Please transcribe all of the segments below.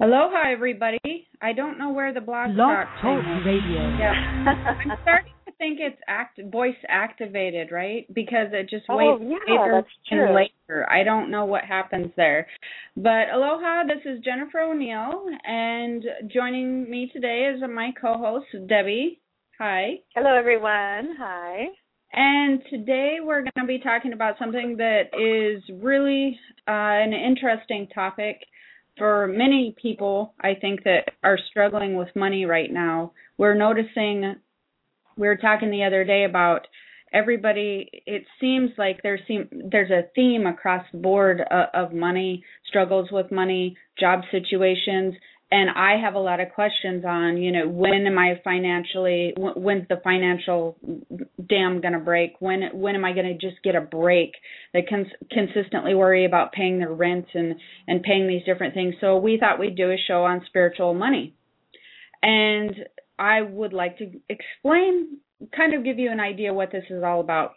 Aloha, everybody. I don't know where the blog Blog talk Talk is. Radio. Yeah, I'm starting to think it's act voice activated, right? Because it just Oh, waits yeah, later and later. I don't know what happens there. But aloha, this is Jennifer O'Neill, and joining me today is my co-host Debbie. Hi. Hello, everyone. Hi. And today we're going to be talking about something that is really uh, an interesting topic for many people, I think, that are struggling with money right now. We're noticing, we were talking the other day about everybody, it seems like there seem, there's a theme across the board of, of money, struggles with money, job situations, and I have a lot of questions on, you know, when am I financially, when's the financial dam going to break? When when am I going to just get a break? They cons- consistently worry about paying their rent and and paying these different things. So we thought we'd do a show on spiritual money, and I would like to explain, kind of give you an idea what this is all about.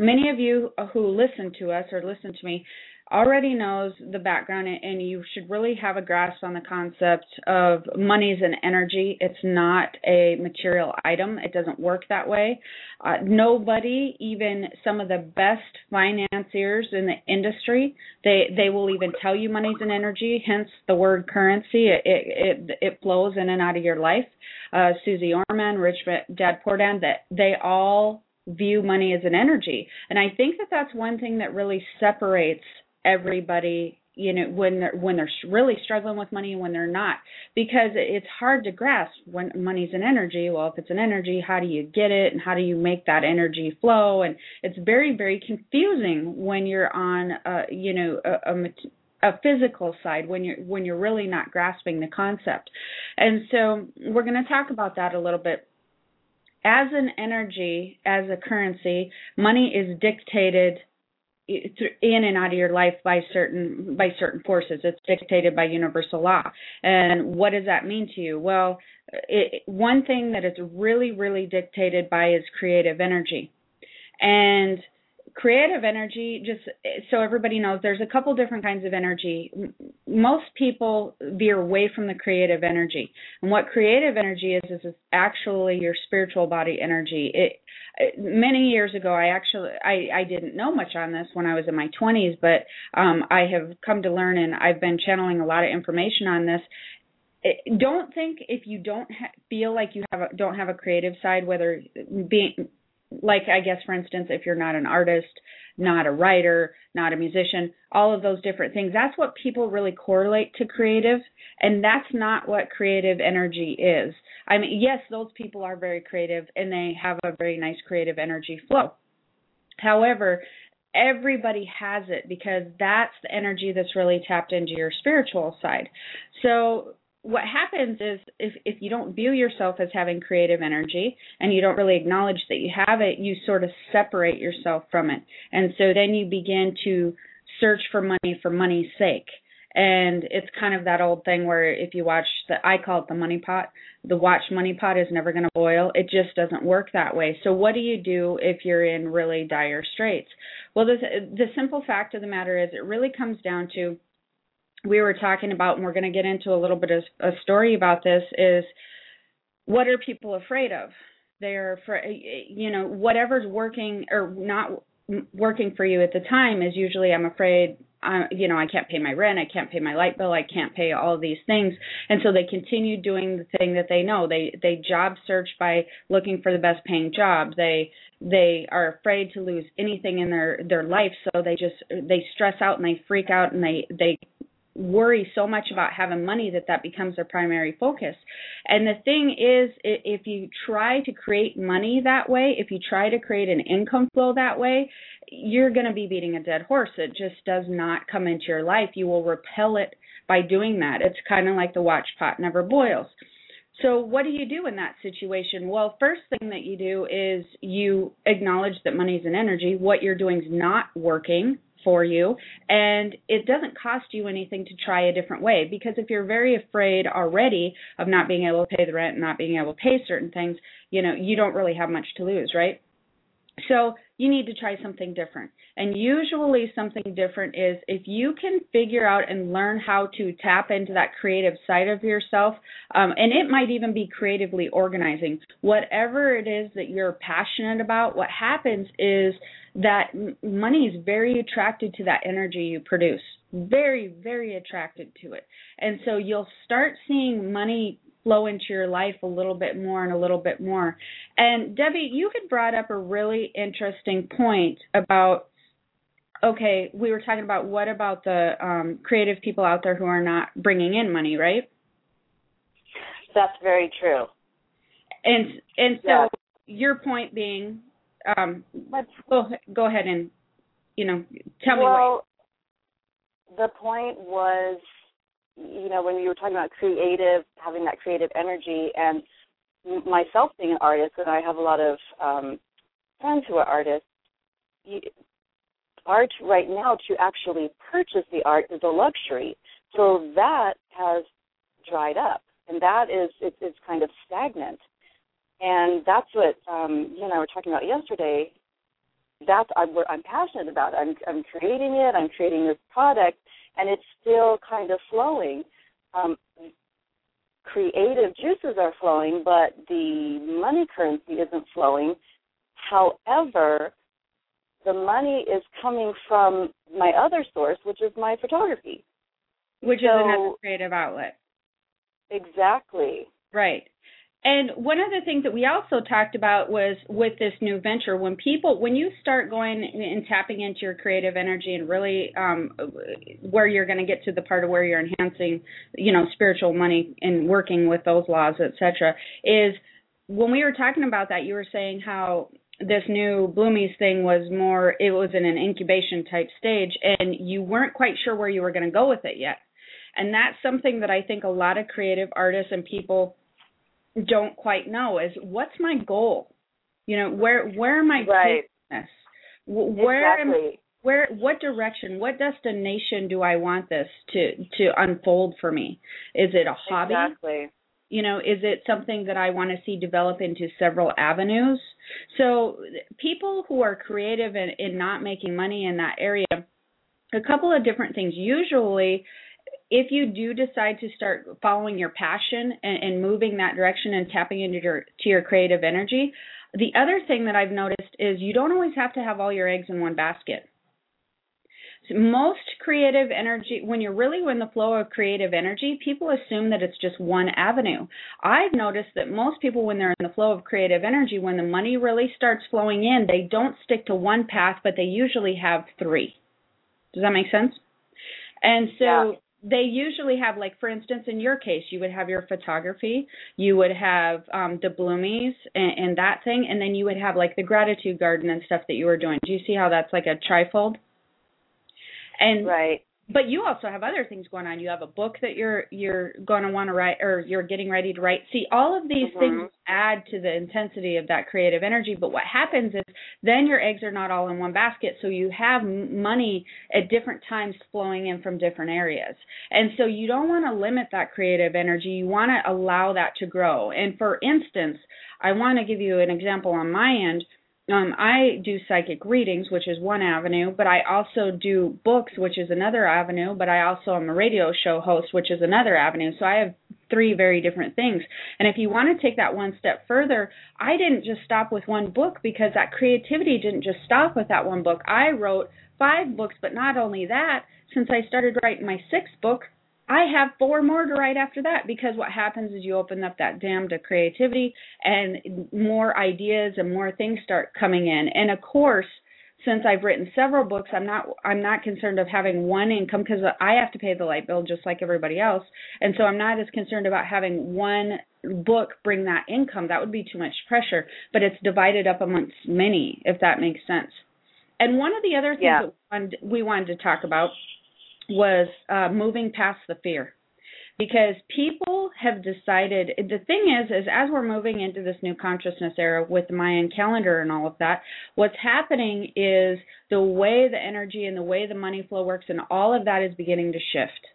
Many of you who listen to us or listen to me already knows the background and you should really have a grasp on the concept of money is an energy. It's not a material item. It doesn't work that way. Uh, nobody even some of the best financiers in the industry they they will even tell you money's an energy hence the word currency. It it it, flows in and out of your life. Uh, Suze Orman rich dad pordan that they all view money as an energy. And i think that that's one thing that really separates everybody you know when they're when they're really struggling with money and when they're not. Because it's hard to grasp when money's an energy. Well if it's an energy how do you get it? And how do you make that energy flow? And it's very very confusing when you're on a you know a, a a physical side when you're when you're really not grasping the concept. And so we're going to talk about that a little bit. As an energy as a currency money is dictated in and out of your life by certain by certain forces. It's dictated by universal law. And what does that mean to you? Well it, one thing that it's really really dictated by is creative energy. And creative energy just eh, so everybody knows there's a couple different kinds of energy. Most people veer away from the creative energy. And what creative energy is is actually your spiritual body energy. It eh, many years ago i actually i i didn't know much on this when i was in my 20s but um i have come to learn and i've been channeling a lot of information on this. Eh, don't think if you don't ha- feel like you have a, don't have a creative side whether being like I guess for instance if you're not an artist, not a writer, not a musician, all of those different things. That's what people really correlate to creative and that's not what creative energy is. I mean, yes, those people are very creative and they have a very nice creative energy flow. However, everybody has it because that's the energy that's really tapped into your spiritual side. So what happens is if if you don't view yourself as having creative energy and you don't really acknowledge that you have it you sort of separate yourself from it. And so then you begin to search for money for money's sake. And it's kind of that old thing where if you watch the I call it the money pot the watch money pot is never going to boil. It just doesn't work that way. So what do you do if you're in really dire straits? Well the the simple fact of the matter is it really comes down to we were talking about, and we're going to get into a little bit of a story about this, is what are people afraid of? They're afraid, you know, whatever's working or not working for you at the time is usually, I'm afraid, you know, I can't pay my rent, I can't pay my light bill, I can't pay all of these things, and so they continue doing the thing that they know. They they job search by looking for the best paying job. They they are afraid to lose anything in their their life, so they just they stress out and they freak out and they they worry so much about having money that that becomes their primary focus. And the thing is, if you try to create money that way, if you try to create an income flow that way, you're going to be beating a dead horse. It just does not come into your life. You will repel it by doing that. It's kind of like the watch pot never boils. So, what do you do in that situation? Well, first thing that you do is you acknowledge that money is an energy. What you're doing is not working for you, and it doesn't cost you anything to try a different way. Because if you're very afraid already of not being able to pay the rent and not being able to pay certain things, you know, you don't really have much to lose, right? So you need to try something different. And usually, something different is if you can figure out and learn how to tap into that creative side of yourself, um, and it might even be creatively organizing, whatever it is that you're passionate about, what happens is that money is very attracted to that energy you produce. Very, very attracted to it. And so you'll start seeing money flow into your life a little bit more and a little bit more. And Debbie, you had brought up a really interesting point about okay, we were talking about what about the um, creative people out there who are not bringing in money, right? That's very true. And and so yeah. your point being, um, Let's, go go ahead and you know tell well, me what. The point was you know, when you were talking about creative, having that creative energy, and myself being an artist, and I have a lot of um, friends who are artists, you, art right now to actually purchase the art is a luxury. So that has dried up, and that is it, it's kind of stagnant. And that's what um, you and I were talking about yesterday. That's I'm, what I'm passionate about. I'm I'm creating it. I'm creating this product, and it's still kind of flowing. Um, creative juices are flowing, but the money currency isn't flowing. However, the money is coming from my other source, which is my photography. Which so, is another creative outlet. Exactly. Right. And one of the things that we also talked about was with this new venture, when people, when you start going and tapping into your creative energy and really um, where you're going to get to the part of where you're enhancing, you know, spiritual money and working with those laws, etc., is when we were talking about that, you were saying how this new Bloomies thing was more, it was in an incubation type stage, and you weren't quite sure where you were going to go with it yet. And that's something that I think a lot of creative artists and people don't quite know is what's my goal? You know, where where am I right. taking this? Where exactly. am where what direction, what destination do I want this to to unfold for me? Is it a hobby? Exactly. You know, is it something that I want to see develop into several avenues? So people who are creative and in, in not making money in that area, a couple of different things. Usually if you do decide to start following your passion and, and moving that direction and tapping into your to your creative energy, the other thing that I've noticed is you don't always have to have all your eggs in one basket. So most creative energy, when you're really in the flow of creative energy, people assume that it's just one avenue. I've noticed that most people, when they're in the flow of creative energy, when the money really starts flowing in, they don't stick to one path, but they usually have three. Does that make sense? And so yeah they usually have like for instance in your case you would have your photography you would have um the bloomies and, and that thing and then you would have like the gratitude garden and stuff that you were doing. Do you see how that's like a trifold? And right but you also have other things going on. You have a book that you're you're going to want to write or you're getting ready to write. See, all of these mm-hmm. things add to the intensity of that creative energy, but what happens is then your eggs are not all in one basket, so you have money at different times flowing in from different areas. And so you don't want to limit that creative energy. You want to allow that to grow. And for instance, I want to give you an example on my end um, I do psychic readings, which is one avenue, but I also do books, which is another avenue, but I also am a radio show host, which is another avenue. So I have three very different things. And if you want to take that one step further, I didn't just stop with one book because that creativity didn't just stop with that one book. I wrote five books, but not only that, since I started writing my sixth book, I have four more to write after that because what happens is you open up that dam to creativity and more ideas and more things start coming in. And of course, since I've written several books, I'm not I'm not concerned of having one income because I have to pay the light bill just like everybody else. And so I'm not as concerned about having one book bring that income. That would be too much pressure, but it's divided up amongst many if that makes sense. And one of the other things yeah. that we wanted to talk about was uh, moving past the fear. Because people have decided the thing is is as we're moving into this new consciousness era with the mayan calendar and all of that what's happening is the way the energy and the way the money flow works and all of that is beginning to shift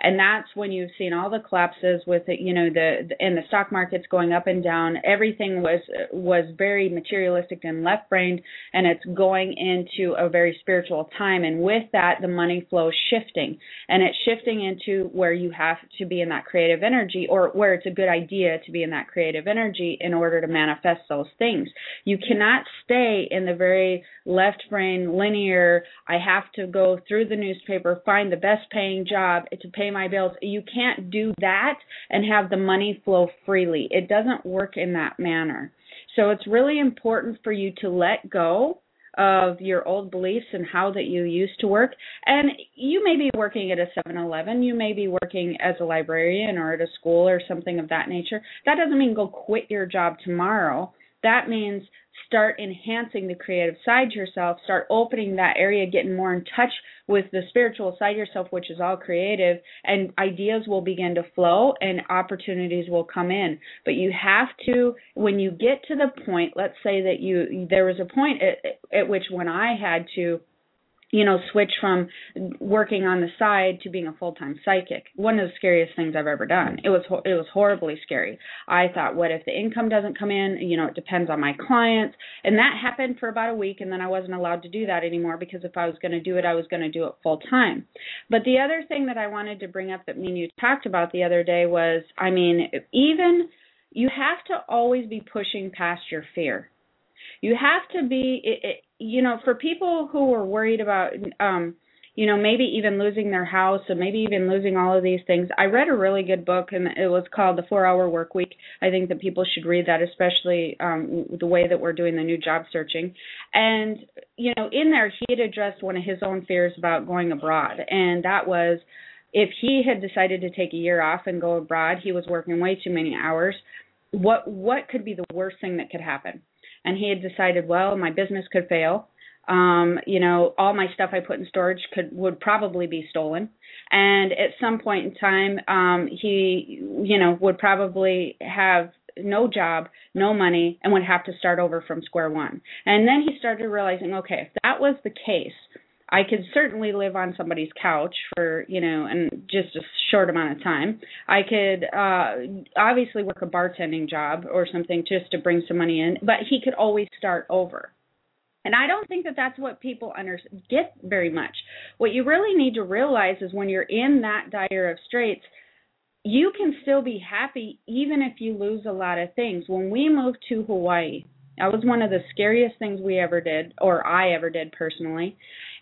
and that's when you've seen all the collapses with it, you know the, the in the stock markets going up and down. Everything was was very materialistic and left brained and it's going into a very spiritual time. And with that the money flow is shifting. And it's shifting into where you have to be in that creative energy or where it's a good idea to be in that creative energy in order to manifest those things. You cannot stay in the very left brain linear i have to go through the newspaper find the best paying job. To pay my bills. You can't do that and have the money flow freely. It doesn't work in that manner. So it's really important for you to let go of your old beliefs and how that you used to work. And you may be working at a 7-Eleven, you may be working as a librarian or at a school or something of that nature. That doesn't mean go quit your job tomorrow. That means start enhancing the creative side yourself, start opening that area, getting more in touch with the spiritual side yourself, which is all creative, and ideas will begin to flow and opportunities will come in. But you have to, when you get to the point, let's say that you, there was a point at, at which when I had to you know, switch from working on the side to being a full-time psychic. One of the scariest things I've ever done. It was it was horribly scary. I thought, what if the income doesn't come in? You know, it depends on my clients, and that happened for about a week, and then I wasn't allowed to do that anymore because if I was going to do it, I was going to do it full time. But the other thing that I wanted to bring up that me and you talked about the other day was, I mean, even you have to always be pushing past your fear you have to be it, it, you know for people who are worried about um you know maybe even losing their house or maybe even losing all of these things i read a really good book and it was called the four hour work week. I think that people should read that especially um the way that we're doing the new job searching. And you know in there he had addressed one of his own fears about going abroad and that was if he had decided to take a year off and go abroad he was working way too many hours what what could be the worst thing that could happen and he had decided, well, my business could fail. Um, you know, all my stuff I put in storage could would probably be stolen. And at some point in time, um, he, you know, would probably have no job, no money, and would have to start over from square one. And then he started realizing, okay, if that was the case, I could certainly live on somebody's couch for, you know, and just a short amount of time. I could uh obviously work a bartending job or something just to bring some money in, but he could always start over. And I don't think that that's what people under get very much. What you really need to realize is when you're in that dire of straits, you can still be happy even if you lose a lot of things. When we moved to Hawaii, that was one of the scariest things we ever did, or I ever did personally.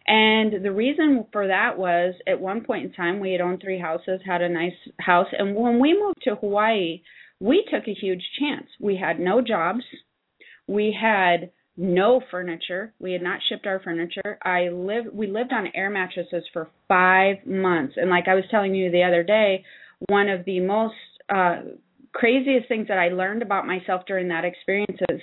And the reason for that was at one point in time we had owned three houses, had a nice house, and when we moved to Hawaii, we took a huge chance. We had no jobs. We had no furniture. We had not shipped our furniture. I lived we lived on air mattresses for 5 months. And like I was telling you the other day, one of the most uh craziest things that I learned about myself during that experience is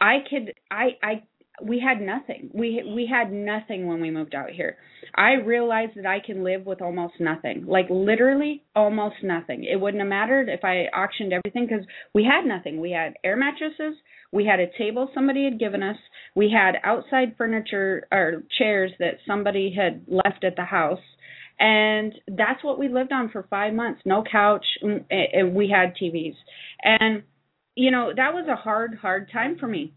I could I I we had nothing. We we had nothing when we moved out here. I realized that I can live with almost nothing. Like literally almost nothing. It wouldn't have mattered if I auctioned everything cuz we had nothing. We had air mattresses, we had a table somebody had given us, we had outside furniture or chairs that somebody had left at the house. And that's what we lived on for 5 months. No couch, mm, and we had TVs. And you know, that was a hard hard time for me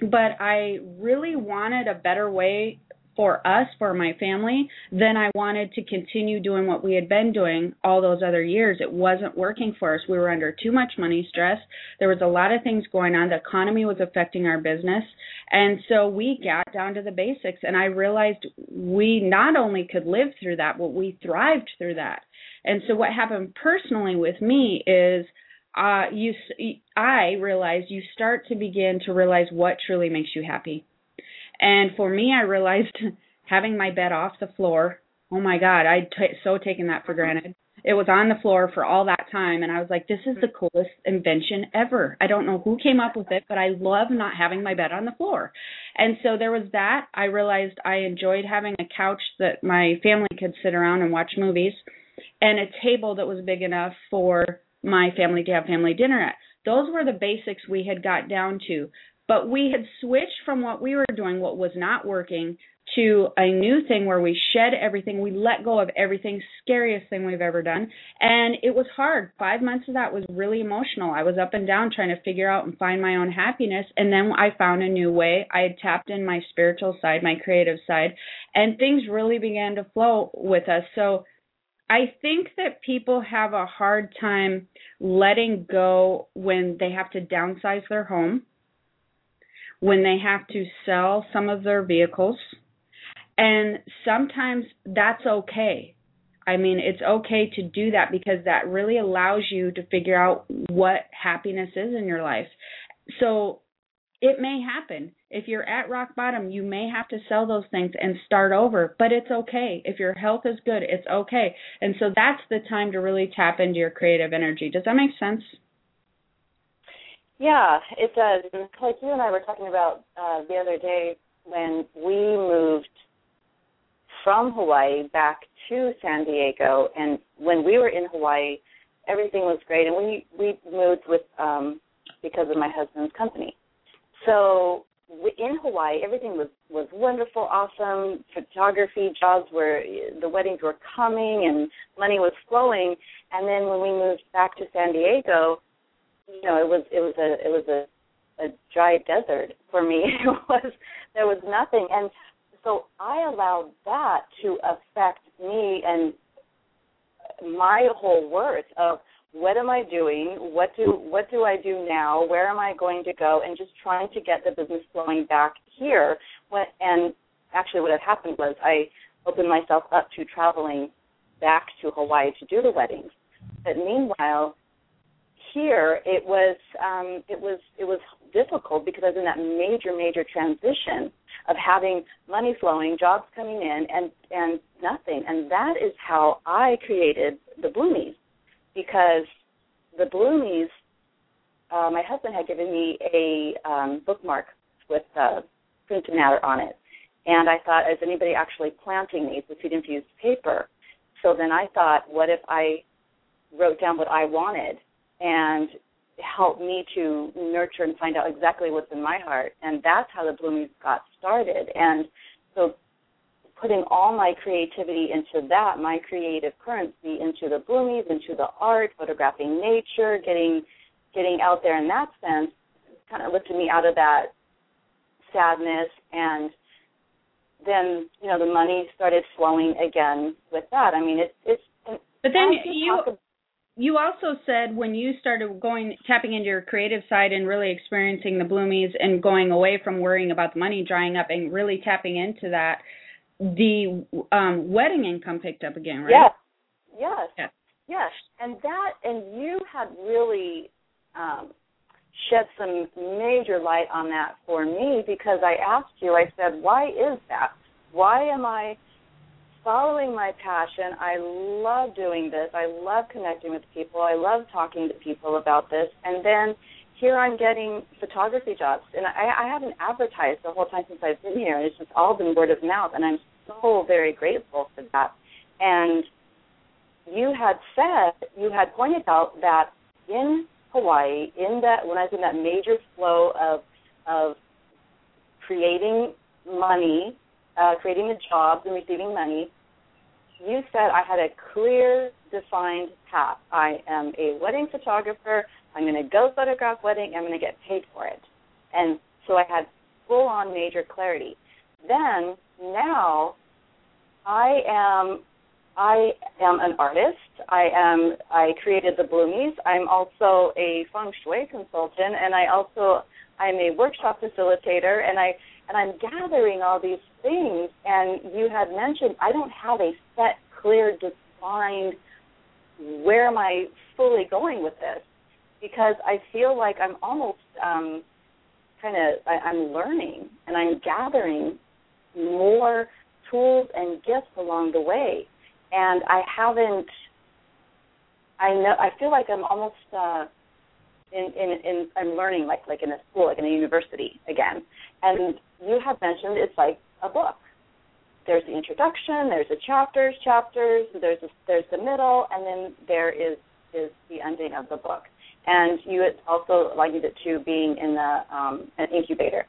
but I really wanted a better way for us, for my family, then I wanted to continue doing what we had been doing all those other years. It wasn't working for us. We were under too much money stress. There was a lot of things going on. The economy was affecting our business. And so we got down to the basics and I realized we not only could live through that, but we thrived through that. And so what happened personally with me is uh, you, I realized you start to begin to realize what truly makes you happy. And for me, I realized having my bed off the floor. Oh my God, I'd t- so taken that for granted. it was on the floor for all that time and I was like this is the coolest invention ever. I don't know who came up with it, but I love not having my bed on the floor. And so there was that. I realized I enjoyed having a couch that my family could sit around and watch movies and a table that was big enough for my family to have family dinner at. Those were the basics we had got down to. But we had switched from what we were doing, what was not working, to a new thing where we shed everything, we let go of everything, scariest thing we've ever done. And it was hard. Five months of that was really emotional. I was up and down trying to figure out and find my own happiness. And then I found a new way. I had tapped in my spiritual side, my creative side, and things really began to flow with us. So I think that people have a hard time letting go when they have to downsize their home, when they have to sell some of their vehicles, and sometimes that's okay. I mean, it's okay to do that because that really allows you to figure out what happiness is in your life. So it may happen. If you're at rock bottom, you may have to sell those things and start over, but it's okay. If your health is good, it's okay. And so that's the time to really tap into your creative energy. Does that make sense? Yeah, it does. Like you and I were talking about uh, the other day when we moved from Hawaii back to San Diego, and when we were in Hawaii, everything was great, and we we moved with um, because of my husband's company so in Hawaii, everything was was wonderful, awesome. Photography jobs were the weddings were coming and money was flowing. And then when we moved back to San Diego, you know, it was it was a it was a a dry desert for me. It was there was nothing, and so I allowed that to affect me and my whole worth of what am I doing? What do what do I do now? Where am I going to go? And just trying to get the business flowing back here. What and actually what had happened was I opened myself up to traveling back to Hawaii to do the weddings. But meanwhile, here it was um, it was it was difficult because I was in that major major transition of having money flowing, jobs coming in, and and nothing. And that is how I created the Bloomies because the Bloomies, uh, my husband had given me a um, bookmark with uh, printed matter on it. And I thought, is anybody actually planting these with seed infused paper? So then I thought, what if I wrote down what I wanted and helped me to nurture and find out exactly what's in my heart? And that's how the Bloomies got started. And so putting all my creativity into that, my creative currency into the bloomies, into the art, photographing nature, getting getting out there in that sense, kind of lifted me out of that sadness and then you know the money started flowing again with that. I mean, it's it's. But then you you also said when you started going tapping into your creative side and really experiencing the bloomies and going away from worrying about the money drying up and really tapping into that the um, wedding income picked up again, right? Yes. Yes. Yes. Yes. And that and you had really um, shed some major light on that for me because I asked you, I said, why is that? Why am I following my passion? I love doing this. I love connecting with people. I love talking to people about this. And then here I'm getting photography jobs, and I, I haven't advertised the whole time since I've been here. It's just all been word of mouth, and I'm so very grateful for that. And you had said, you had pointed out that in Hawaii, in that when I was in that major flow of of creating money, uh, creating the jobs and receiving money, you said I had a clear, defined path. I am a wedding photographer. I'm going to go photograph wedding. I'm going to get paid for it. And so I had full on major clarity. Then now I am I am an artist. I am I created the Bloomies. I'm also a feng shui consultant and I also I'm a workshop facilitator and I and I'm gathering all these things and you had mentioned I don't have a set clear defined where am I fully going with this because I feel like I'm almost um, kind of I'm learning and I'm gathering more tools and gifts along the way, and I haven't I know I feel like I'm almost uh in, in in I'm learning like like in a school, like in a university again. And you have mentioned it's like a book. There's the introduction, there's the chapters, chapters, there's a, there's the middle, and then there is is the ending of the book. And you also likened it to being in the um, an incubator,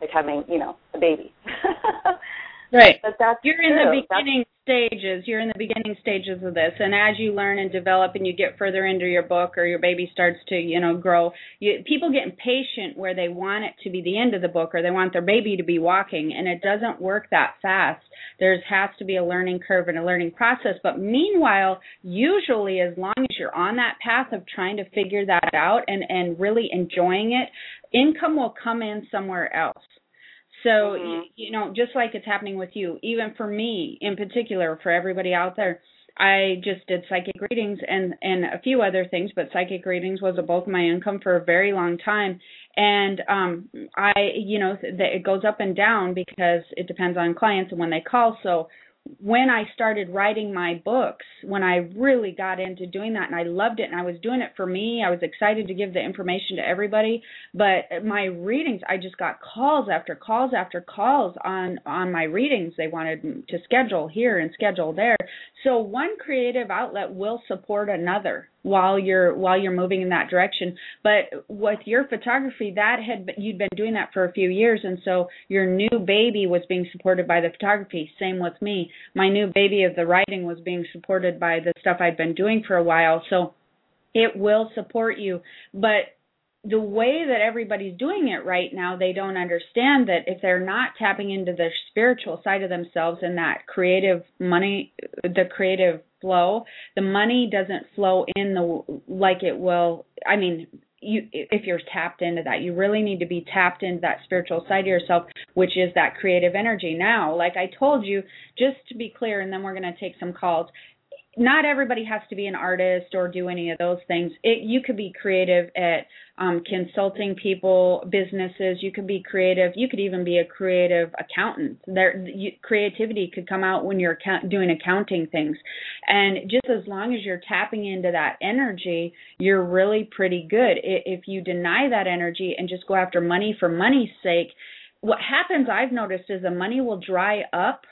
like having you know a baby. right. But that's you're true. in the beginning stages. You're in the beginning stages of this, and as you learn and develop, and you get further into your book, or your baby starts to, you know, grow, you, people get impatient where they want it to be the end of the book, or they want their baby to be walking, and it doesn't work that fast. There has to be a learning curve and a learning process. But meanwhile, usually, as long as you're on that path of trying to figure that out and and really enjoying it, income will come in somewhere else so, mm-hmm. you, you know, just like it's happening with you, even for me in particular, for everybody out there, I just did psychic readings and and a few other things, but psychic readings was a bulk of my income for a very long time. And um I, you know, th- it goes up and down because it depends on clients and when they call. So when I started writing my books, when I really got into doing that and I loved it and I was doing it for me, I was excited to give the information to everybody, but my readings, I just got calls after calls after calls on on my readings. They wanted to schedule here and schedule there. So one creative outlet will support another while you're while you're moving in that direction. But with your photography that had you'd been doing that for a few years and so your new baby was being supported by the photography. Same with me. My new baby of the writing was being supported by the stuff I'd been doing for a while so it will support you. But the way that everybody's doing it right now, they don't understand that if they're not tapping into the spiritual side of themselves and that creative money, the creative flow, the money doesn't flow in the like it will. I mean, you if you're tapped into that, you really need to be tapped into that spiritual side of yourself, which is that creative energy. Now, like I told you, just to be clear, and then we're going to take some calls not everybody has to be an artist or do any of those things. It, you could be creative at um, consulting people, businesses. You could be creative. You could even be a creative accountant. There, you, creativity could come out when you're account, doing accounting things, and just as long as you're tapping into that energy, you're really pretty good. If you deny that energy and just go after money for money's sake, what happens I've noticed is the money will dry up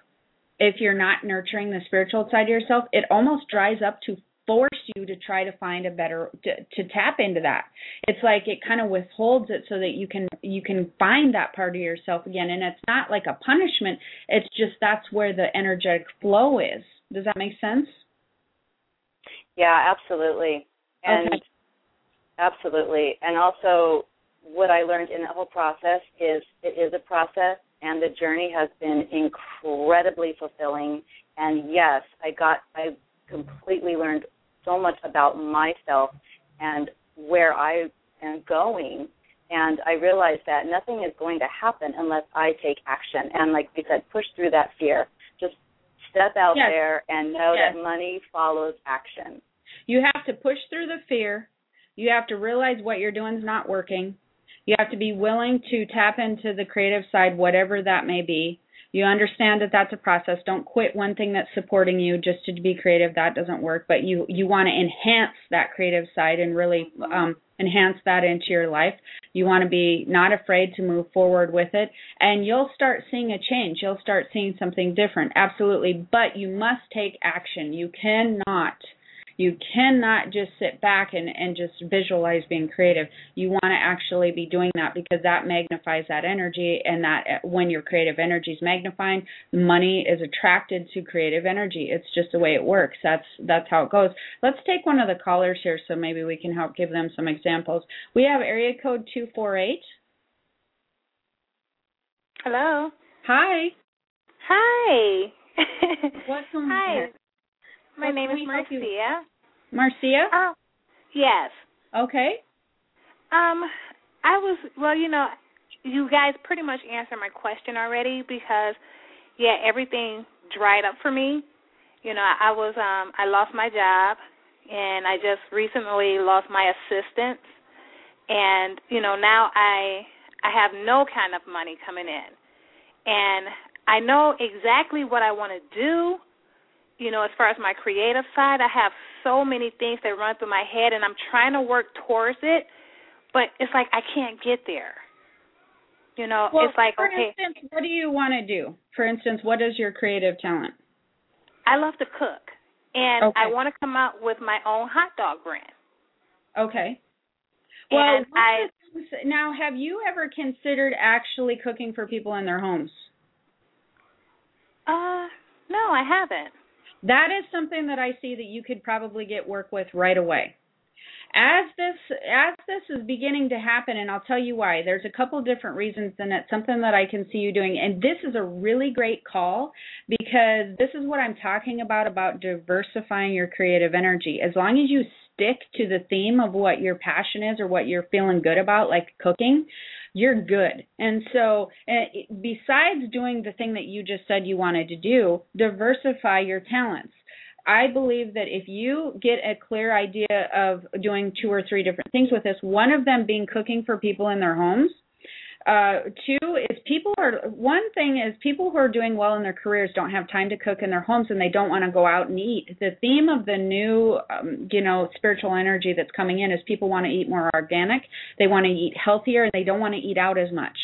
if you're not nurturing the spiritual side of yourself, it almost dries up to force you to try to find a better to, to tap into that. It's like it kind of withholds it so that you can you can find that part of yourself again and it's not like a punishment, it's just that's where the energetic flow is. Does that make sense? Yeah, absolutely. And okay. absolutely. And also what I learned in the whole process is it is a process and the journey has been incredibly fulfilling. And yes, I got I completely learned so much about myself and where I am going. And I realized that nothing is going to happen unless I take action. And like we said, push through that fear. Just step out yes. there and know yes. that money follows action. You have to push through the fear. You have to realize what you're doing is not working. You have to be willing to tap into the creative side, whatever that may be. You understand that that's a process. Don't quit one thing that's supporting you just to be creative. That doesn't work. But you you want to enhance that creative side and really um, enhance that into your life. You want to be not afraid to move forward with it, and you'll start seeing a change. You'll start seeing something different. Absolutely. But you must take action. You cannot you cannot just sit back and, and just visualize being creative. You want to actually be doing that because that magnifies that energy, and that uh, when your creative energy is magnifying, money is attracted to creative energy. It's just the way it works. That's that's how it goes. Let's take one of the callers here, so maybe we can help give them some examples. We have area code two four eight. Hello. Hi. Hi. Welcome. Hi. Here. My name is Marcia. Marcia? Oh, yes. Okay. Um, I was well, you know, you guys pretty much answered my question already because yeah, everything dried up for me. You know, I I was um I lost my job and I just recently lost my assistant and you know, now I I have no kind of money coming in. And I know exactly what I want to do you know, as far as my creative side, I have so many things that run through my head, and I'm trying to work towards it, but it's like I can't get there. You know, well, it's like for okay. instance, what do you want to do? For instance, what is your creative talent? I love to cook, and Okay. I want to come out with my own hot dog brand. Okay. Well, and I now have you ever considered actually cooking for people in their homes? uh no, I haven't. That is something that I see that you could probably get work with right away. As this as this is beginning to happen, and I'll tell you why. There's a couple different reasons, and it's something that I can see you doing. And this is a really great call because this is what I'm talking about about diversifying your creative energy. As long as you stick to the theme of what your passion is or what you're feeling good about, like cooking, you're good. And so, besides doing the thing that you just said you wanted to do, diversify your talents. I believe that if you get a clear idea of doing two or three different things with this, one of them being cooking for people in their homes, uh, two is people are one thing is people who are doing well in their careers don't have time to cook in their homes and they don't want to go out and eat. The theme of the new, um, you know, spiritual energy that's coming in is people want to eat more organic, they want to eat healthier, and they don't want to eat out as much.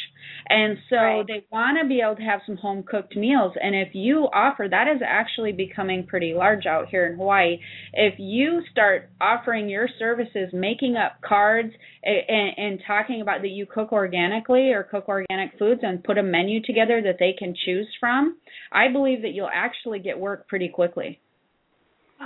And so Right. they want to be able to have some home cooked meals. And if you offer, that is actually becoming pretty large out here in Hawaii. If you start offering your services, making up cards and, and talking about that you cook organically or cook organic foods and put a menu together that they can choose from, I believe that you'll actually get work pretty quickly.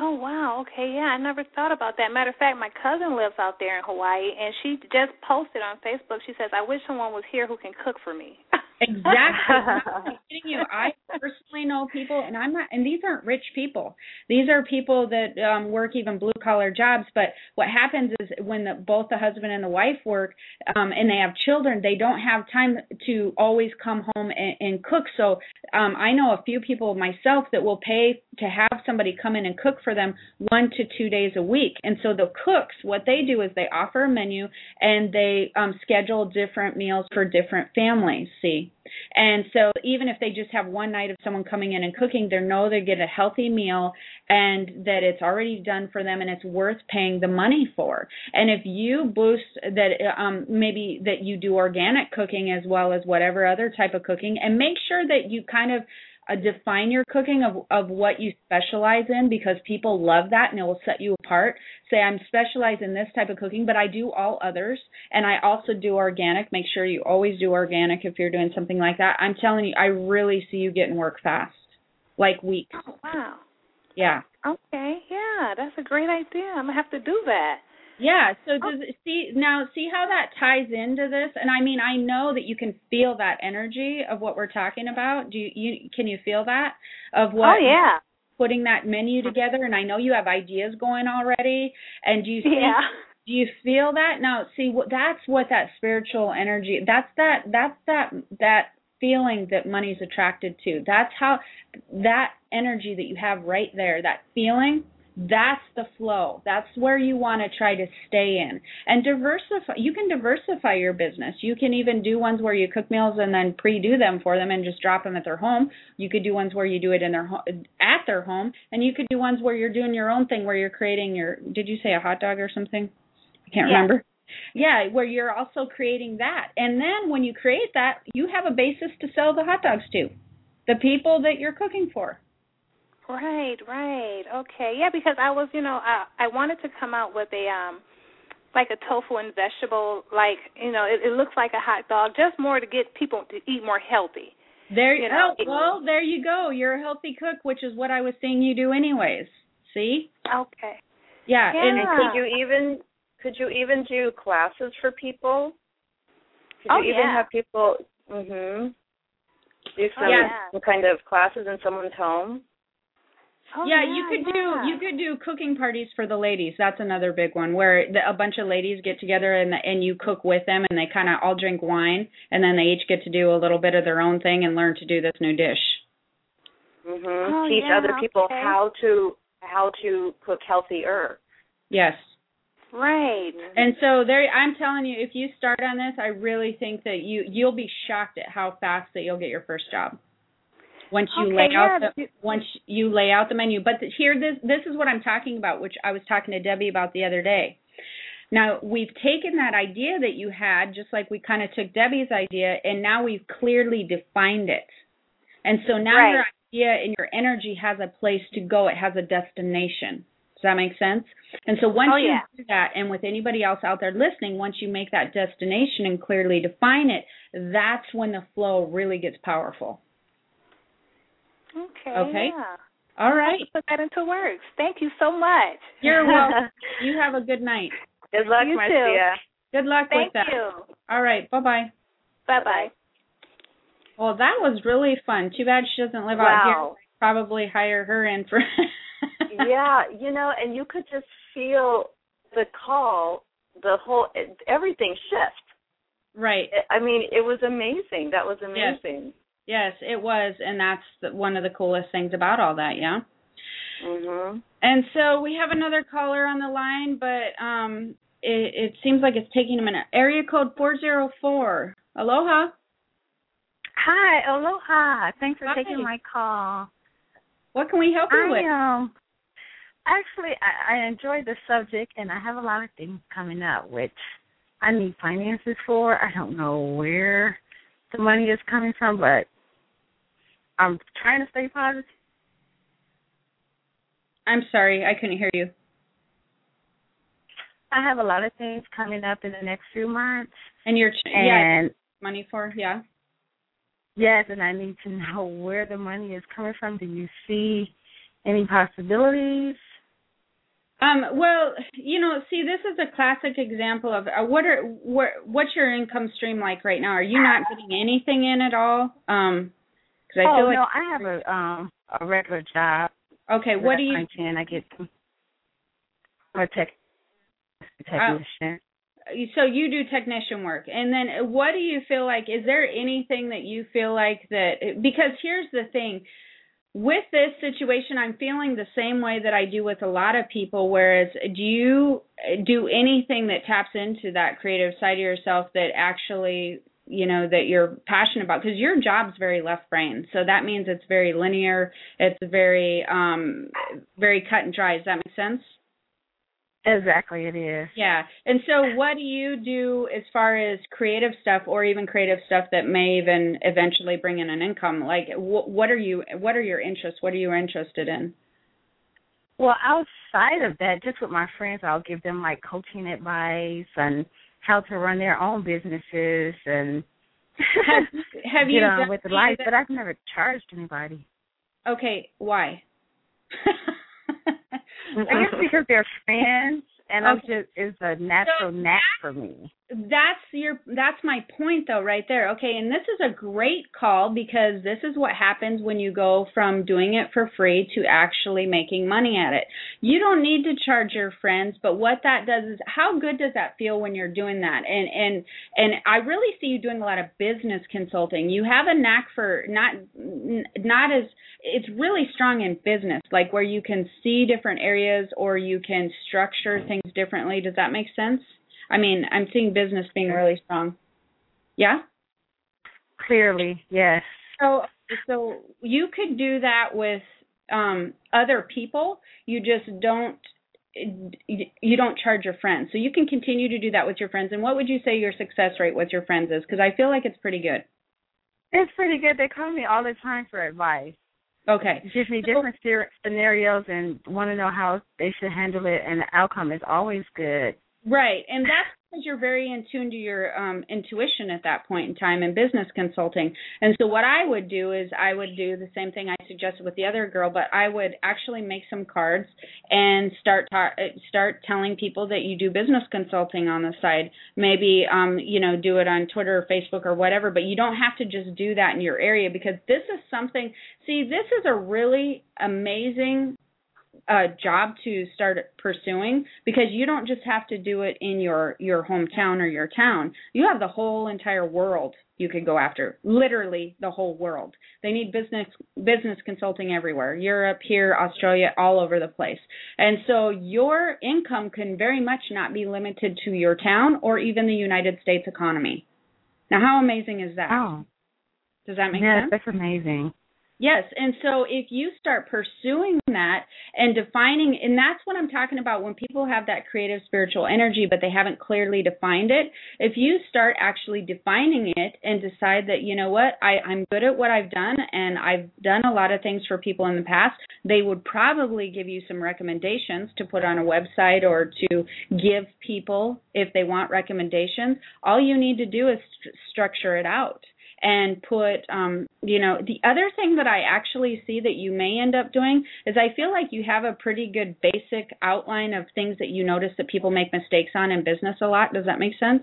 Oh wow, okay, yeah, I never thought about that. Matter of fact, my cousin lives out there in Hawaii and she just posted on Facebook, she says, I wish someone was here who can cook for me. Exactly. I'm not kidding you. I personally know people, and I'm not, and these aren't rich people. These are people that um work even blue collar jobs. But what happens is when the, both the husband and the wife work, um, and they have children, they don't have time to always come home and, and cook. So um, I know a few people myself that will pay to have somebody come in and cook for them one to two days a week. And so the cooks, what they do is they offer a menu and they um, schedule different meals for different families. See, and so even if they just have one night of someone coming in and cooking, they know they get a healthy meal and that it's already done for them and it's worth paying the money for. And if you boost that um maybe that you do organic cooking as well as whatever other type of cooking and make sure that you kind of uh, define your cooking of of what you specialize in because people love that and it will set you apart. Say I'm specialized in this type of cooking, but I do all others and I also do organic. Make sure you always do organic if you're doing something like that. I'm telling you, I really see you getting work fast, like weeks. oh wow. Yeah. Okay, yeah, that's a great idea. I'm gonna have to do that. Yeah, so oh. does it see now see how that ties into this? And I mean, I know that you can feel that energy of what we're talking about. Do you, you can you feel that of what oh yeah. putting that menu together and I know you have ideas going already and do you think Yeah. do you feel that? Now, see what that's what that spiritual energy that's that that's that that feeling that money's attracted to. That's how that energy that you have right there, that feeling that's the flow. That's where you want to try to stay in. And diversify you can diversify your business. You can even do ones where you cook meals and then pre-do them for them and just drop them at their home. You could do ones where you do it in their ho- at their home and you could do ones where you're doing your own thing where you're creating your did you say a hot dog or something? I can't Yeah. remember. Yeah, where you're also creating that. And then when you create that, you have a basis to sell the hot dogs to. The people that you're cooking for. Right, right. Okay. Yeah, because I was, you know, I I wanted to come out with a um like a tofu and vegetable like, you know, it, it looks like a hot dog, just more to get people to eat more healthy. There You know, oh, it- well, there you go. You're a healthy cook, which is what I was seeing you do anyways. See? Okay. Yeah, Yeah. and And could you even could you even do classes for people? Could Oh, you even yeah. have people mhm do some, Oh, yeah. some kind of classes in someone's home? Oh, yeah, you could yeah. do you could do cooking parties for the ladies. That's another big one where the, a bunch of ladies get together and and you cook with them and they kind of all drink wine and then they each get to do a little bit of their own thing and learn to do this new dish. Mhm. Oh, Teach yeah, other people okay. how to how to cook healthier. Yes. Right. And so there I'm telling you if you start on this, I really think that you you'll be shocked at how fast that you'll get your first job. Once you Okay, lay out yeah, the once you lay out the menu. But here, this this is what I'm talking about, which I was talking to Debbie about the other day. Now we've taken that idea that you had, just like we kind of took Debbie's idea, and now we've clearly defined it. And so now Right. your idea and your energy has a place to go. It has a destination. Does that make sense? And so once Oh, you yeah. do that, and with anybody else out there listening, once you make that destination and clearly define it, that's when the flow really gets powerful. Okay. Okay. Yeah. All I'll right. have to put that into words. Thank you so much. You're welcome. you have a good night. Good luck, You too. Good luck Thank with that. Thank you. All right. Bye bye. Bye bye. Well, that was really fun. Too bad she doesn't live out here. Probably hire her in for. yeah, you know, and you could just feel the call, the whole everything shift. Right. I mean, it was amazing. That was amazing. Yes, it was, and that's the, one of the coolest things about all that. Yeah. Mhm. And so we have another caller on the line, but um, it, it seems like it's taking a minute. Area code four zero four. Aloha. Hi, aloha. Thanks for Hi. taking my call. What can we help you with? I um actually I, I enjoy the subject and I have a lot of things coming up which I need finances for. I don't know where the money is coming from, but I'm trying to stay positive. I'm sorry, I couldn't hear you. I have a lot of things coming up in the next few months And you're yeah, and money for yeah. yes, and I need to know where the money is coming from. Do you see any possibilities? Um, well, you know, see, this is a classic example of uh, what are what what's your income stream like right now? Are you not getting anything in at all? Um, because I oh feel like no, I have a um a regular job. okay, what do you? punch in? I get I'm a tech technician. So you do technician work, and then what do you feel like? Is there anything that you feel like that? Because here's the thing. With this situation, I'm feeling the same way that I do with a lot of people. Whereas, do you do anything that taps into that creative side of yourself that actually you know that you're passionate about because your job's very left brain. So that means it's very linear it's very um very cut and dry. Does that make sense? Exactly, it is. yeah. And so what do you do as far as creative stuff or even creative stuff that may even eventually bring in an income? Like wh- what are you what are your interests? What are you interested in? Well, outside of that, just with my friends, I'll give them like coaching advice and how to run their own businesses and have, have you done with the life. that- But I've never charged anybody. okay why I guess because they're friends, and I'm just it's a natural knack for me. that's your that's my point though right there. Okay and this is a great call because this is what happens when you go from doing it for free to actually making money at it. You don't need to charge your friends but what that does is how good does that feel when you're doing that? And and and i really see you doing a lot of business consulting. You have a knack for not not as it's really strong in business like where you can see different areas or you can structure things differently does that make sense I mean, I'm seeing business being really strong. Yeah. Clearly, yes. So, so you could do that with um other people. You just don't you don't charge your friends. So you can continue to do that with your friends. And what would you say your success rate with your friends is? Because I feel like it's pretty good. It's pretty good. They call me all the time for advice. Okay. Give me different scer- scenarios and want to know how they should handle it, and the outcome is always good. Right. And that's because you're very in tune to your um, intuition at that point in time in business consulting. And so what I would do is I would do the same thing I suggested with the other girl, but I would actually make some cards and start ta- start telling people that you do business consulting on the side. Maybe um, you know, do it on Twitter or Facebook or whatever, but you don't have to just do that in your area because this is something see, this is a really amazing uh, job to start pursuing because you don't just have to do it in your your hometown or your town. You have the whole entire world you could go after. Literally the whole world. They need business business consulting everywhere. Europe, here, Australia, all over the place. And so your income can very much not be limited to your town or even the United States economy. Now how amazing is that? Oh, Does that make yes, sense? that's amazing. Yes, and so if you start pursuing that and defining, and that's what I'm talking about when people have that creative spiritual energy, but they haven't clearly defined it. If you start actually defining it and decide that, you know what, I, I'm good at what I've done and I've done a lot of things for people in the past, they would probably give you some recommendations to put on a website or to give people if they want recommendations. All you need to do is st- structure it out and put um you know the other thing that i actually see that you may end up doing is i feel like you have a pretty good basic outline of things that you notice that people make mistakes on in business a lot. Does that make sense?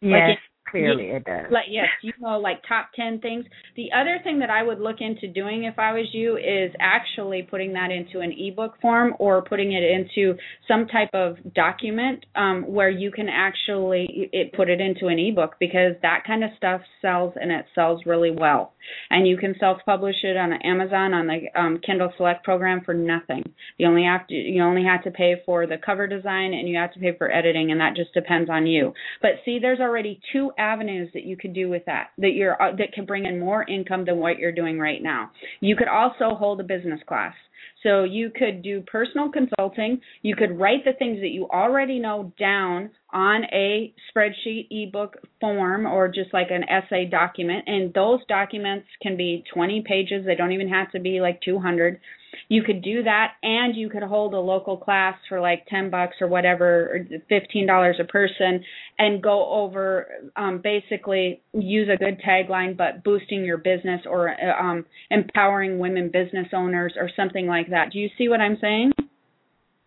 Yes. like clearly it does. Like yes, you know, like top ten things. The other thing that I would look into doing if I was you is actually putting that into an ebook form or putting it into some type of document um, where you can actually it, put it into an ebook because that kind of stuff sells and it sells really well. And you can self-publish it on Amazon on the um, Kindle Select program for nothing. You only have to you only have to pay for the cover design and you have to pay for editing, and that just depends on you. But see, there's already two avenues that you could do with that that you're uh, that can bring in more income than what you're doing right now. You could also hold a business class. So you could do personal consulting. You could write the things that you already know down on a spreadsheet, ebook form, or just like an essay document. And those documents can be 20 pages. They don't even have to be like 200 you could do that and you could hold a local class for like 10 bucks or whatever or $15 a person and go over um, basically use a good tagline but boosting your business or uh, um, empowering women business owners or something like that. Do you see what i'm saying?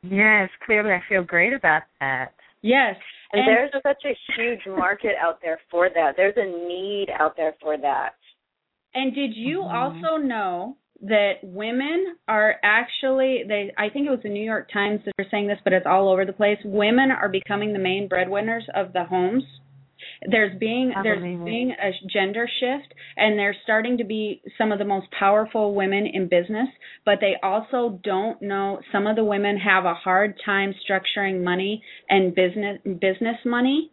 Yes clearly i feel great about that. Yes and, and there's so, such a huge market out there for that. There's a need out there for that. And did you mm-hmm. also know that women are actually they I think it was the New York Times that are saying this, but it's all over the place. Women are becoming the main breadwinners of the homes. There's being there's being a gender shift and there's starting to be some of the most powerful women in business, but they also don't know some of the women have a hard time structuring money and business business money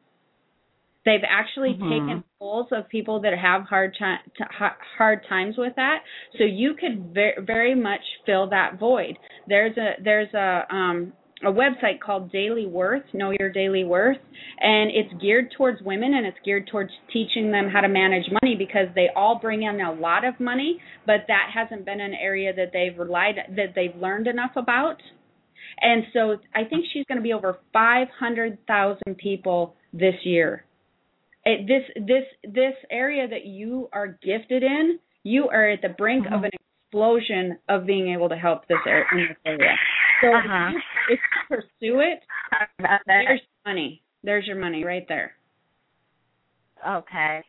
They've actually mm-hmm. taken polls of people that have hard time hard times with that. So you could very, very much fill that void. There's a there's a um a website called Daily Worth, Know Your Daily Worth, and it's geared towards women and it's geared towards teaching them how to manage money because they all bring in a lot of money, but that hasn't been an area that they've relied that they've learned enough about. And so I think she's going to be over 500,000 people this year it, this this this area that you are gifted in, you are at the brink mm-hmm. of an explosion of being able to help this area this area. So uh-huh. if, you, if you pursue it, there's money. There's your money right there. Okay.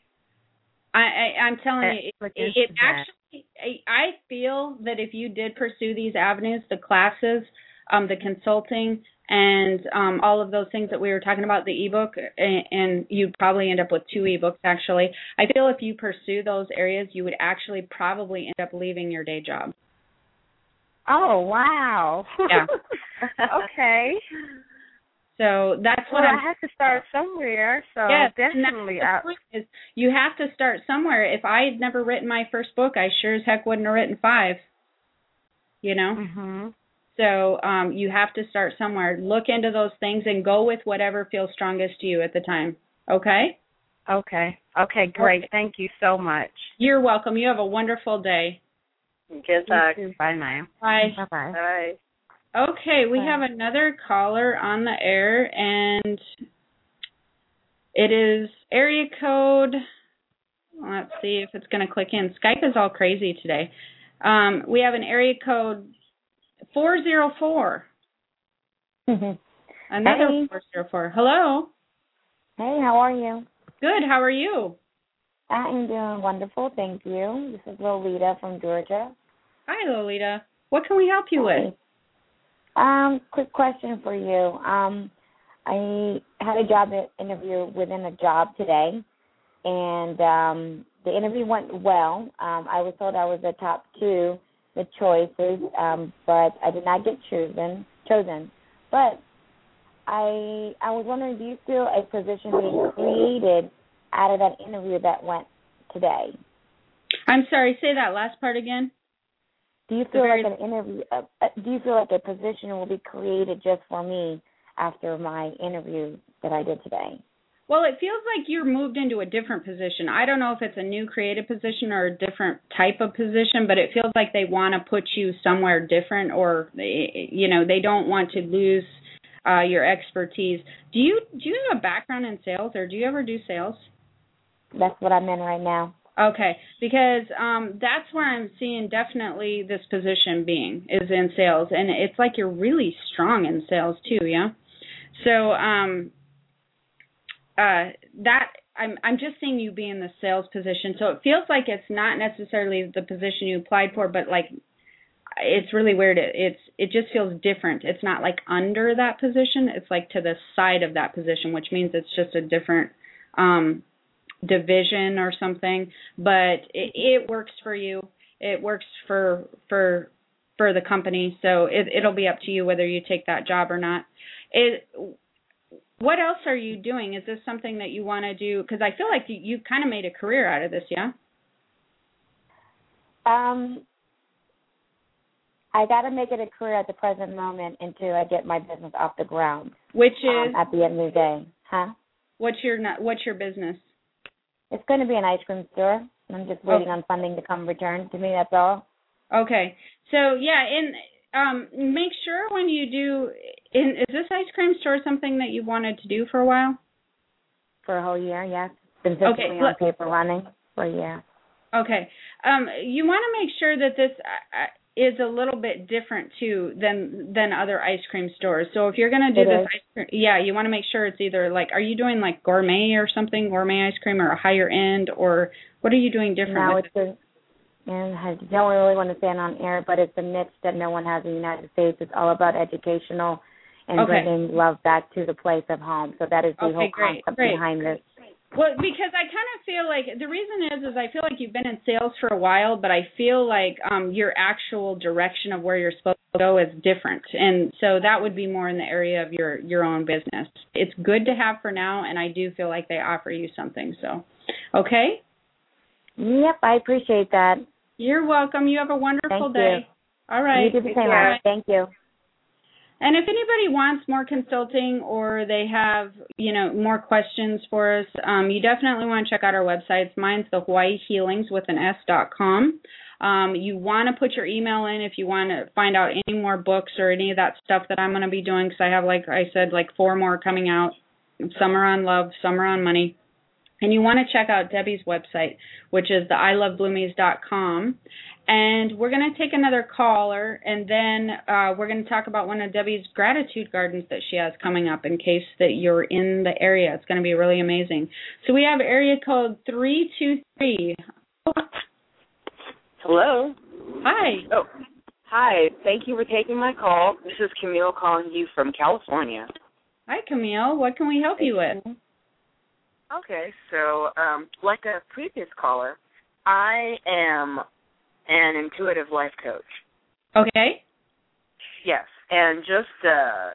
I, I I'm telling you, it, it, it actually. I feel that if you did pursue these avenues, the classes, um, the consulting, and um, all of those things that we were talking about, the ebook, and, and you'd probably end up with two ebooks actually. I feel if you pursue those areas, you would actually probably end up leaving your day job. Oh wow! Yeah. okay. So that's well, what I'm, I have to start somewhere. So yes, definitely, is you have to start somewhere. If I had never written my first book, I sure as heck wouldn't have written five. You know. Mhm. So um, you have to start somewhere. Look into those things and go with whatever feels strongest to you at the time. Okay? Okay. Okay, great. Okay. Thank you so much. You're welcome. You have a wonderful day. Good luck. Bye, Maya. Bye. Bye-bye. Bye. Okay, we Bye. have another caller on the air, and it is area code. Let's see if it's going to click in. Skype is all crazy today. Um, we have an area code 404. Another hey. 404. Hello. Hey, how are you? Good. How are you? I am doing wonderful. Thank you. This is Lolita from Georgia. Hi, Lolita. What can we help you Hi. with? Um, quick question for you. Um, I had a job interview within a job today, and um, the interview went well. Um, I was told I was the top two the choices, um, but I did not get chosen. Chosen, but I I was wondering, do you feel a position being created out of that interview that went today? I'm sorry. Say that last part again. Do you feel like an interview? Uh, uh, do you feel like a position will be created just for me after my interview that I did today? Well, it feels like you're moved into a different position. I don't know if it's a new creative position or a different type of position, but it feels like they want to put you somewhere different, or they, you know, they don't want to lose uh, your expertise. Do you do you have a background in sales, or do you ever do sales? That's what I'm in right now. Okay, because um that's where I'm seeing definitely this position being is in sales and it's like you're really strong in sales too, yeah. So um uh that I'm I'm just seeing you be in the sales position. So it feels like it's not necessarily the position you applied for, but like it's really weird. It, it's it just feels different. It's not like under that position. It's like to the side of that position, which means it's just a different um division or something, but it, it works for you. It works for for for the company, so it, it'll be up to you whether you take that job or not. It what else are you doing? Is this something that you want to do? Because I feel like you, you kind of made a career out of this, yeah. Um, I got to make it a career at the present moment until I get my business off the ground. Which is um, at the end of the day, huh? What's your What's your business? It's going to be an ice cream store. I'm just waiting on funding to come return to me. That's all. Okay. So yeah, and um, make sure when you do. In, is this ice cream store something that you wanted to do for a while? For a whole year, yes. Been physically okay. on paper running for a year. Okay. Um, you want to make sure that this uh, uh, is a little bit different too than than other ice cream stores. So if you're going to do it this, ice cream, yeah, you want to make sure it's either like, are you doing like gourmet or something, gourmet ice cream, or a higher end, or what are you doing different? No, it's a, and I don't really want to say it on air, but it's a niche that no one has in the United States. It's all about educational and okay. bringing love back to the place of home. So that is the okay, whole great, concept great. behind this. Well, because I kind of feel like the reason is is I feel like you've been in sales for a while, but I feel like um your actual direction of where you're supposed to go is different. And so that would be more in the area of your your own business. It's good to have for now and I do feel like they offer you something. So, okay? Yep, I appreciate that. You're welcome. You have a wonderful Thank day. You. All right. You do the same. Right. Thank you. And if anybody wants more consulting or they have, you know, more questions for us, um, you definitely want to check out our websites. Mine's the Hawaii Healings with an S dot com. Um, you want to put your email in if you want to find out any more books or any of that stuff that I'm going to be doing because I have, like I said, like four more coming out. Some are on love, some are on money. And you want to check out Debbie's website, which is the ilovebloomies.com. And we're going to take another caller, and then uh, we're going to talk about one of Debbie's gratitude gardens that she has coming up in case that you're in the area. It's going to be really amazing. So we have area code 323. Hello. Hi. Oh, hi. Thank you for taking my call. This is Camille calling you from California. Hi, Camille. What can we help you with? Okay, so um, like a previous caller, I am an intuitive life coach. Okay. Yes, and just uh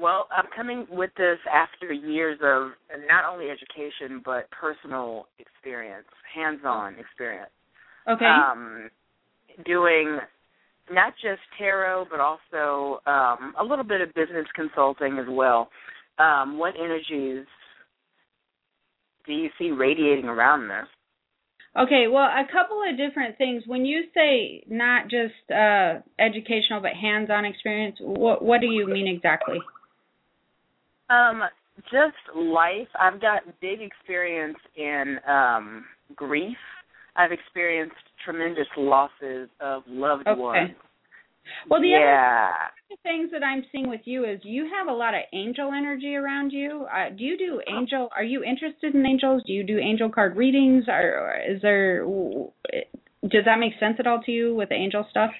well, I'm coming with this after years of not only education but personal experience, hands-on experience. Okay. Um doing not just tarot but also um a little bit of business consulting as well. Um what energies do you see radiating around this? Okay, well, a couple of different things. When you say not just uh, educational but hands-on experience, what what do you mean exactly? Um, just life. I've got big experience in um grief. I've experienced tremendous losses of loved okay. ones. Well, the yeah. other things that I'm seeing with you is you have a lot of angel energy around you. Uh, do you do angel? Are you interested in angels? Do you do angel card readings? Or is there? Does that make sense at all to you with the angel stuff?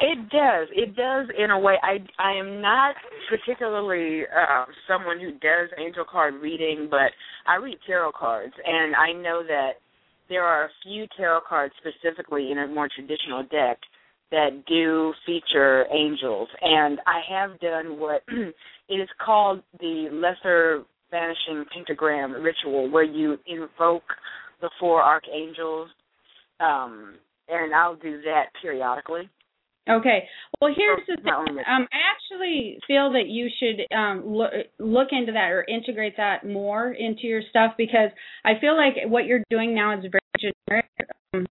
It does. It does in a way. I I am not particularly uh, someone who does angel card reading, but I read tarot cards, and I know that there are a few tarot cards specifically in a more traditional deck that do feature angels, and I have done what it is called the lesser banishing pentagram ritual, where you invoke the four archangels, um, and I'll do that periodically. Okay. Well, here's the thing. Um, I actually feel that you should um, look look into that or integrate that more into your stuff because I feel like what you're doing now is very generic. Um,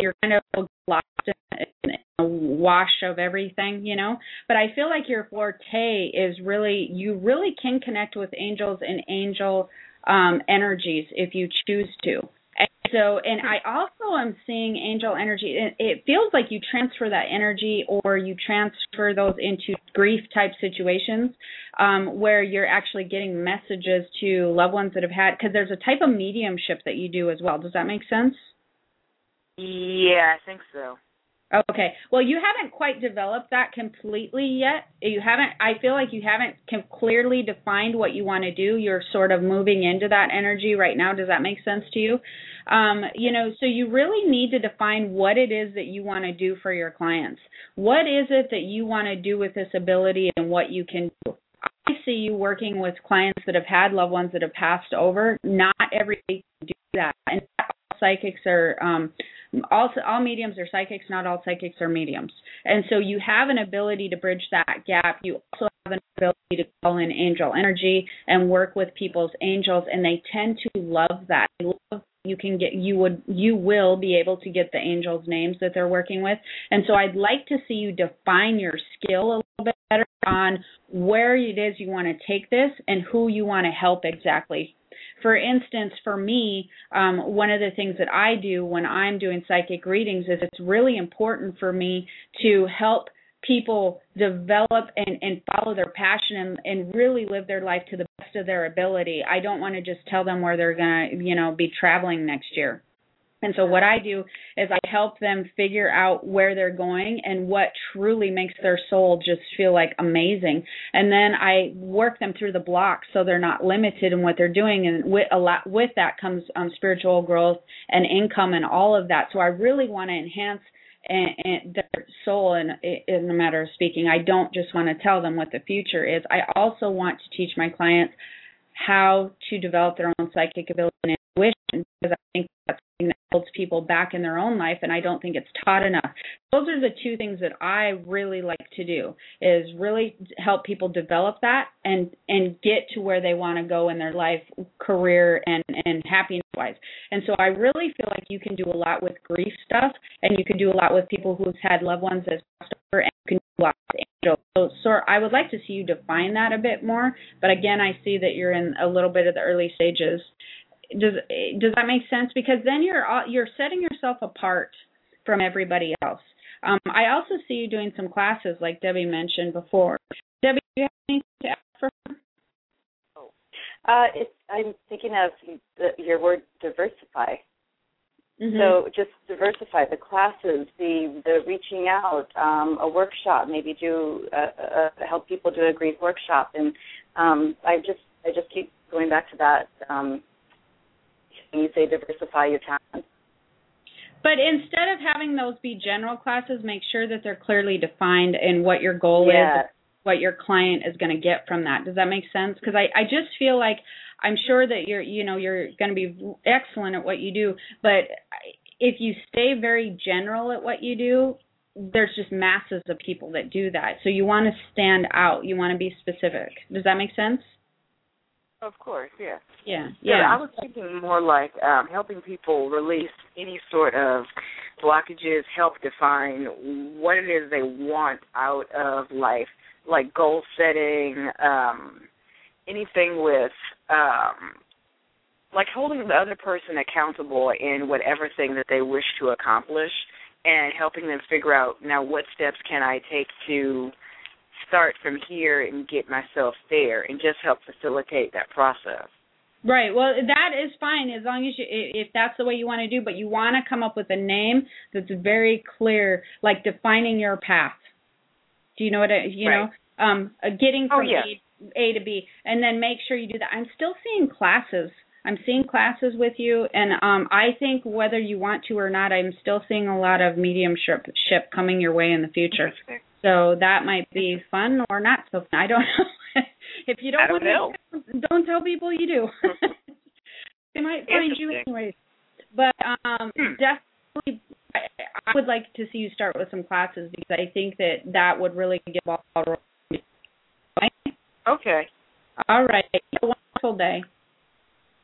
you're kind of lost in, in wash of everything, you know. But I feel like your forte is really you really can connect with angels and angel um, energies if you choose to. And so, and I also am seeing angel energy. It, it feels like you transfer that energy or you transfer those into grief type situations um, where you're actually getting messages to loved ones that have had, because there's a type of mediumship that you do as well. Does that make sense? Yeah, I think so. Okay. Well, you haven't quite developed that completely yet. You haven't I feel like you haven't clearly defined what you want to do. You're sort of moving into that energy right now. Does that make sense to you? Um, you know, so you really need to define what it is that you want to do for your clients. What is it that you want to do with this ability and what you can do? I see you working with clients that have had loved ones that have passed over. Not everybody can do that. And psychics are um all all mediums are psychics not all psychics are mediums. And so you have an ability to bridge that gap. You also have an ability to call in angel energy and work with people's angels and they tend to love that. They love you can get you would you will be able to get the angels names that they're working with. And so i'd like to see you define your skill a little bit better on where it is you want to take this and who you want to help exactly for instance, for me, um, one of the things that I do when I'm doing psychic readings is it's really important for me to help people develop and, and follow their passion and, and really live their life to the best of their ability. I don't want to just tell them where they're gonna, you know, be traveling next year. And so what I do is I help them figure out where they're going and what truly makes their soul just feel like amazing. And then I work them through the blocks so they're not limited in what they're doing. And with a lot with that comes um, spiritual growth and income and all of that. So I really want to enhance and, and their soul in in a matter of speaking. I don't just want to tell them what the future is. I also want to teach my clients how to develop their own psychic ability and intuition because I think that's that holds people back in their own life and I don't think it's taught enough. Those are the two things that I really like to do is really help people develop that and and get to where they want to go in their life, career and and happiness wise. And so I really feel like you can do a lot with grief stuff and you can do a lot with people who've had loved ones as over and you can do a lot with angels. So, so I would like to see you define that a bit more, but again I see that you're in a little bit of the early stages does does that make sense? Because then you're you're setting yourself apart from everybody else. Um, I also see you doing some classes, like Debbie mentioned before. Debbie, do you have anything to add for her? Oh, uh, it, I'm thinking of the, your word diversify. Mm-hmm. So just diversify the classes, the the reaching out, um, a workshop, maybe do uh, uh, help people do a grief workshop, and um, I just I just keep going back to that. Um, you say diversify your talent. But instead of having those be general classes, make sure that they're clearly defined and what your goal yeah. is, what your client is going to get from that. Does that make sense? Because I, I just feel like I'm sure that you're, you know, you're going to be excellent at what you do, but if you stay very general at what you do, there's just masses of people that do that. So you want to stand out. You want to be specific. Does that make sense? Of course, yeah. Yeah, yeah. I was thinking more like um, helping people release any sort of blockages, help define what it is they want out of life, like goal setting, um, anything with um, like holding the other person accountable in whatever thing that they wish to accomplish and helping them figure out now what steps can I take to start from here and get myself there and just help facilitate that process. Right. Well, that is fine as long as you if that's the way you want to do, but you want to come up with a name that's very clear, like defining your path. Do you know what I, you right. know? Um uh, getting oh, from yeah. A, A to B and then make sure you do that. I'm still seeing classes. I'm seeing classes with you and um I think whether you want to or not, I'm still seeing a lot of mediumship ship coming your way in the future. So that might be fun or not so fun. I don't know. if you don't, don't know. To, don't tell people you do. they might find you anyways. but um, Hmm. definitely, I, I would like to see you start with some classes because I think that that would really get ball rolling. Okay. All right. Have a wonderful day.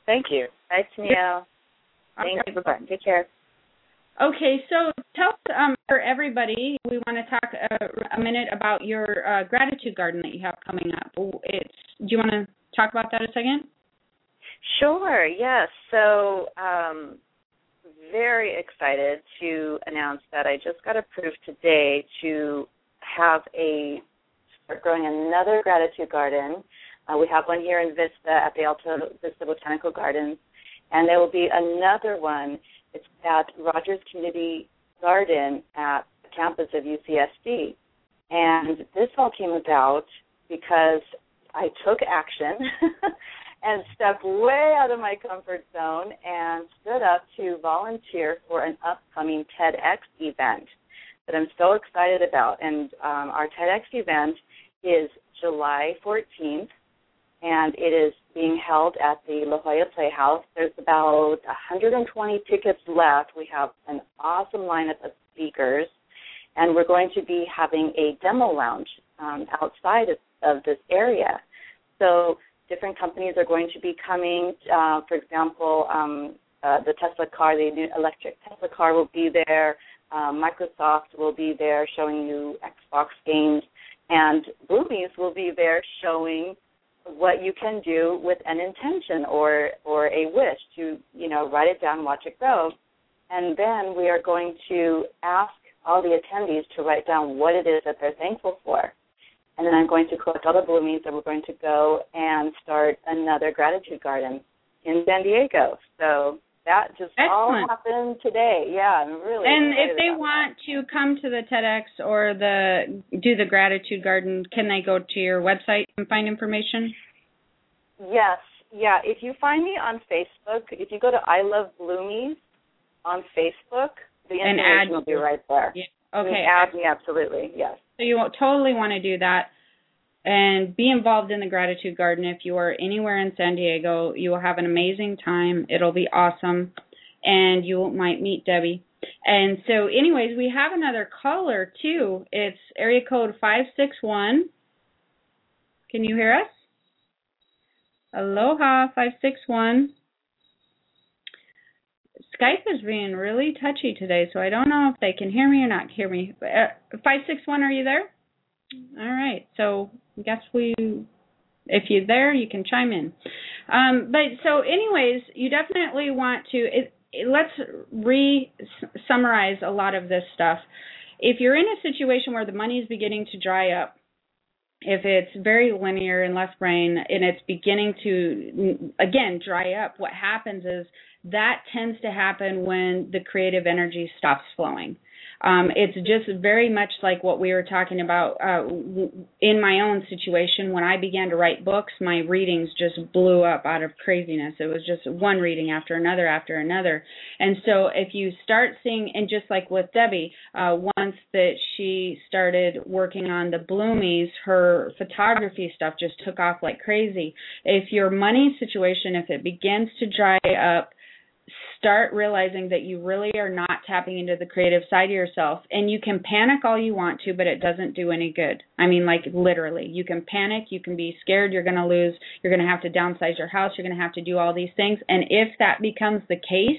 Thank you. Bye, Tennille. Thank Okay. you. Bye. Take care. Okay, so tell us, um, for everybody, we want to talk uh, a minute about your uh, gratitude garden that you have coming up. It's. Do you want to talk about that a second? Sure, yes. So, um, very excited to announce that I just got approved today to have a start growing another gratitude garden. Uh, we have one here in Vista at the Alta Vista Botanical Gardens, and there will be another one. It's at Rogers Community Garden at the campus of UCSD. And this all came about because I took action and stepped way out of my comfort zone and stood up to volunteer for an upcoming TEDx event that I'm so excited about. And um, our TEDx event is July 14th, and it is being held at the La Jolla Playhouse. There's about 120 tickets left. We have an awesome lineup of speakers, and we're going to be having a demo lounge um, outside of, of this area. So different companies are going to be coming. Uh, for example, um, uh, the Tesla car, the new electric Tesla car will be there. Uh, Microsoft will be there showing you Xbox games, and Bloomies will be there showing what you can do with an intention or or a wish to you know write it down, watch it grow, and then we are going to ask all the attendees to write down what it is that they're thankful for. And then I'm going to collect all the bloomies and we're going to go and start another gratitude garden in San Diego. So that just all happened today. Yeah, I'm really And if they want to come to the TEDx or the do the gratitude garden, can they go to your website and find information? Yes, yeah. If you find me on Facebook, if you go to I Love Bloomies on Facebook, the information will be right there. Yeah. Okay. add me absolutely. Yes. So you totally want to do that and be involved in the gratitude garden. If you are anywhere in San Diego, you will have an amazing time. It'll be awesome, and you might meet Debbie. And so, anyways, we have another caller too. It's area code five six one. Can you hear us? Aloha five six one. Skype is being really touchy today, so I don't know if they can hear me or not hear me. Uh, Five six one, are you there? All right. So I guess we, if you're there, you can chime in. Um, but so, anyways, you definitely want to. It, it, let's re summarize a lot of this stuff. If you're in a situation where the money is beginning to dry up, if it's very linear and left brain and it's beginning to again dry up what happens is that tends to happen when the creative energy stops flowing um, it's just very much like what we were talking about uh, in my own situation. When I began to write books, my readings just blew up out of craziness. It was just one reading after another after another. And so, if you start seeing, and just like with Debbie, uh, once that she started working on the Bloomies, her photography stuff just took off like crazy. If your money situation, if it begins to dry up, start realizing that you really are not tapping into the creative side of yourself and you can panic all you want to but it doesn't do any good. I mean like literally you can panic you can be scared you're going to lose you're going to have to downsize your house you're going to have to do all these things and if that becomes the case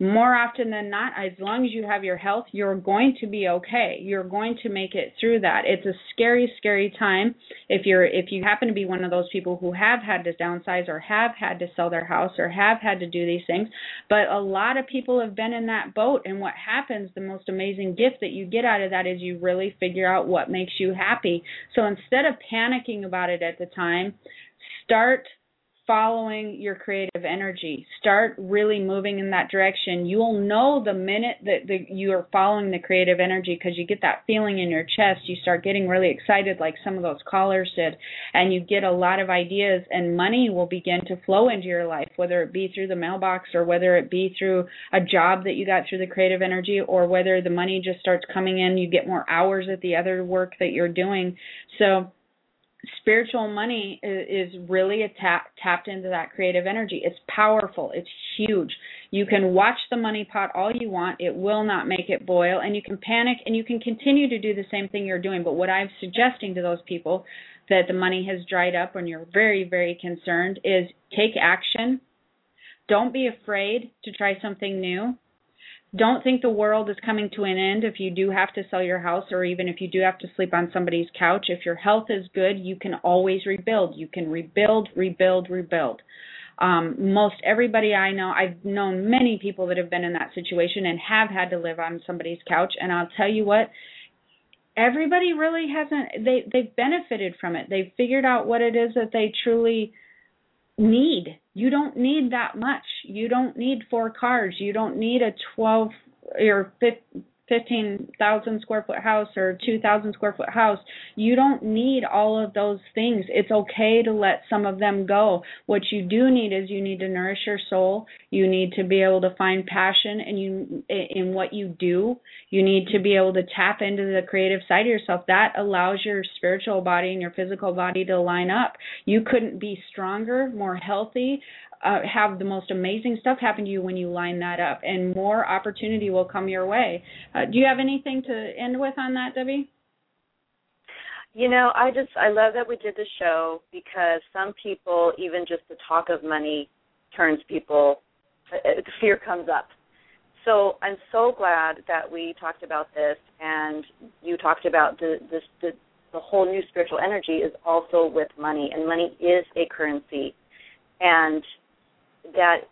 more often than not, as long as you have your health, you're going to be okay. You're going to make it through that. It's a scary, scary time if you're if you happen to be one of those people who have had to downsize or have had to sell their house or have had to do these things. But a lot of people have been in that boat and what happens, the most amazing gift that you get out of that is you really figure out what makes you happy. So instead of panicking about it at the time, start following your creative energy. Start really moving in that direction. You'll know the minute that the, you are following the creative energy because you get that feeling in your chest. You start getting really excited, like some of those callers did, and you get a lot of ideas, and money will begin to flow into your life, whether it be through the mailbox or whether it be through a job that you got through the creative energy, or whether the money just starts coming in. You get more hours at the other work that you're doing. So, spiritual money is, is really tap, tapped into that creative energy. It's powerful. It's huge. You can watch the money pot all you want. It will not make it boil, and you can panic and you can continue to do the same thing you're doing. But what I'm suggesting to those people that the money has dried up and you're very, very concerned is take action. Don't be afraid to try something new don't think the world is coming to an end if you do have to sell your house or even if you do have to sleep on somebody's couch. If your health is good, you can always rebuild. You can rebuild, rebuild, rebuild. Um, most everybody I know, I've known many people that have been in that situation and have had to live on somebody's couch. And I'll tell you what, everybody really hasn't. They they've benefited from it. They've figured out what it is that they truly need. You don't need that much. You don't need four cars. You don't need a 12 or 15,000 square foot house or 2,000 square foot house. You don't need all of those things. It's okay to let some of them go. What you do need is you need to nourish your soul. You need to be able to find passion and you in what you do. You need to be able to tap into the creative side of yourself. That allows your spiritual body and your physical body to line up. You couldn't be stronger, more healthy, uh, have the most amazing stuff happen to you when you line that up, and more opportunity will come your way. Uh, do you have anything to end with on that, Debbie? You know, I just I love that we did the show because some people even just the talk of money turns people uh, fear comes up. So I'm so glad that we talked about this and you talked about the this the the whole new spiritual energy is also with money and money is a currency and that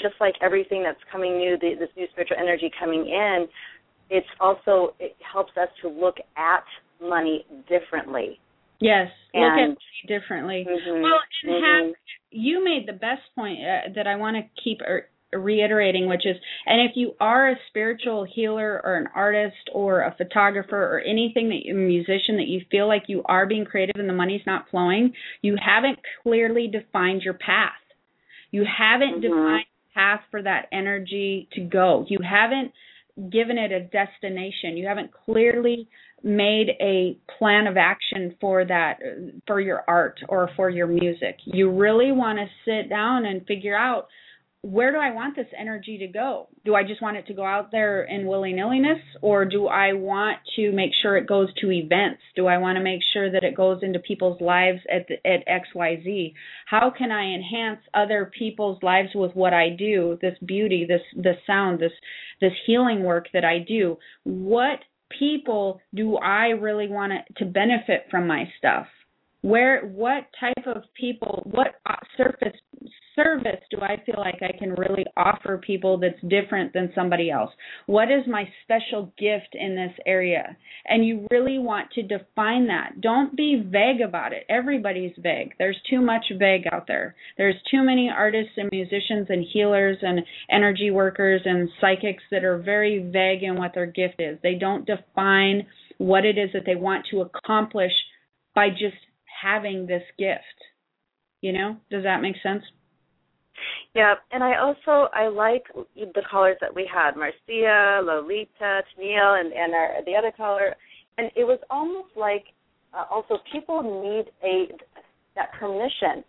just like everything that's coming new, the, this new spiritual energy coming in, it's also it helps us to look at money differently. Yes, and, look at money differently. Mm-hmm, well, and mm-hmm. have, you made the best point uh, that I want to keep er, reiterating, which is, and if you are a spiritual healer or an artist or a photographer or anything that you're a musician that you feel like you are being creative and the money's not flowing, you haven't clearly defined your path. You haven't mm-hmm. defined a path for that energy to go. You haven't given it a destination. You haven't clearly made a plan of action for that for your art or for your music. You really want to sit down and figure out where do I want this energy to go? Do I just want it to go out there in willy nilliness, or do I want to make sure it goes to events? Do I want to make sure that it goes into people's lives at the, at X Y Z? How can I enhance other people's lives with what I do? This beauty, this this sound, this this healing work that I do. What people do I really want to, to benefit from my stuff? where what type of people what surface service do I feel like I can really offer people that's different than somebody else? What is my special gift in this area? And you really want to define that. Don't be vague about it. Everybody's vague. There's too much vague out there. There's too many artists and musicians and healers and energy workers and psychics that are very vague in what their gift is. They don't define what it is that they want to accomplish by just having this gift. You know, does that make sense? Yeah, and I also I like the callers that we had, Marcia, Lolita, Tennille, and and our, the other caller, and it was almost like uh, also people need a that permission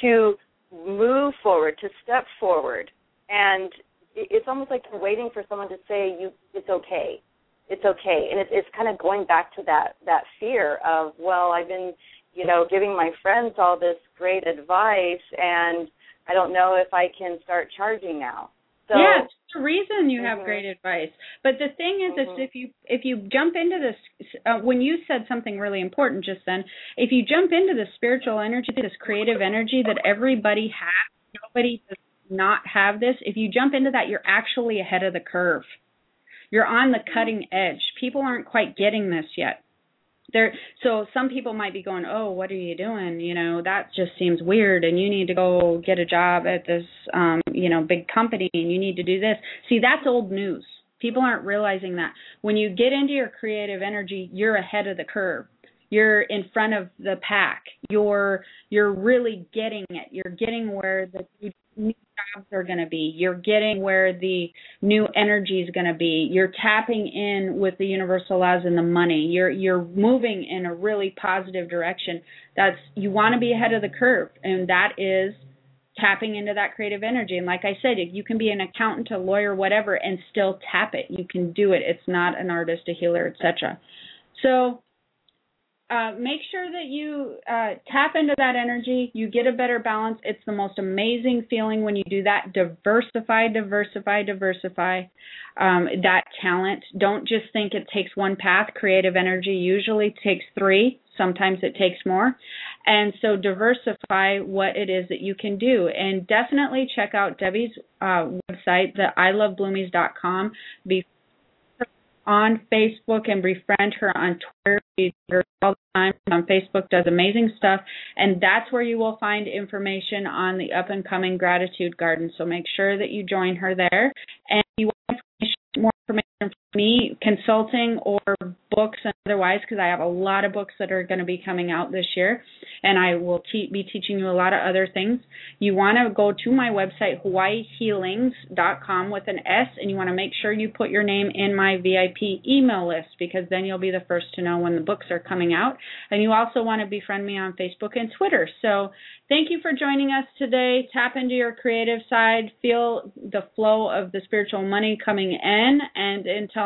to move forward, to step forward, and it's almost like they're waiting for someone to say you it's okay, it's okay, and it, it's kind of going back to that that fear of well I've been you know giving my friends all this great advice and I don't know if I can start charging now. So, yeah, it's the reason you have mm-hmm. great advice. But the thing is, mm-hmm. is if you if you jump into this, uh, when you said something really important just then, if you jump into the spiritual energy, this creative energy that everybody has, nobody does not have this. If you jump into that, you're actually ahead of the curve. You're on the cutting edge. People aren't quite getting this yet there so some people might be going oh what are you doing? You know that just seems weird and you need to go get a job at this um you know big company and you need to do this. See that's old news. People aren't realizing that. When you get into your creative energy you're ahead of the curve. You're in front of the pack. You're you're really getting it. You're getting where the are going to be. You're getting where the new energy is going to be. You're tapping in with the universal laws and the money. You're you're moving in a really positive direction. That's you want to be ahead of the curve, and that is tapping into that creative energy. And like I said, you can be an accountant, a lawyer, whatever, and still tap it. You can do it. It's not an artist, a healer, etc. So uh, make sure that you uh, tap into that energy. You get a better balance. It's the most amazing feeling when you do that. Diversify, diversify, diversify um, that talent. Don't just think it takes one path. Creative energy usually takes three. Sometimes it takes more. And so diversify what it is that you can do. And definitely check out Debbie's uh, website, the ilovebloomies.com. Be on Facebook and befriend her on Twitter. All the time on Facebook, does amazing stuff. And that's where you will find information on the up and coming gratitude garden. So make sure that you join her there. And you want more information me, consulting or books otherwise, because I have a lot of books that are going to be coming out this year, and I will te- be teaching you a lot of other things. You want to go to my website, hawaiihealings.com with an S, and you want to make sure you put your name in my VIP email list because then you'll be the first to know when the books are coming out. And you also want to befriend me on Facebook and Twitter. So thank you for joining us today. Tap into your creative side, feel the flow of the spiritual money coming in, and until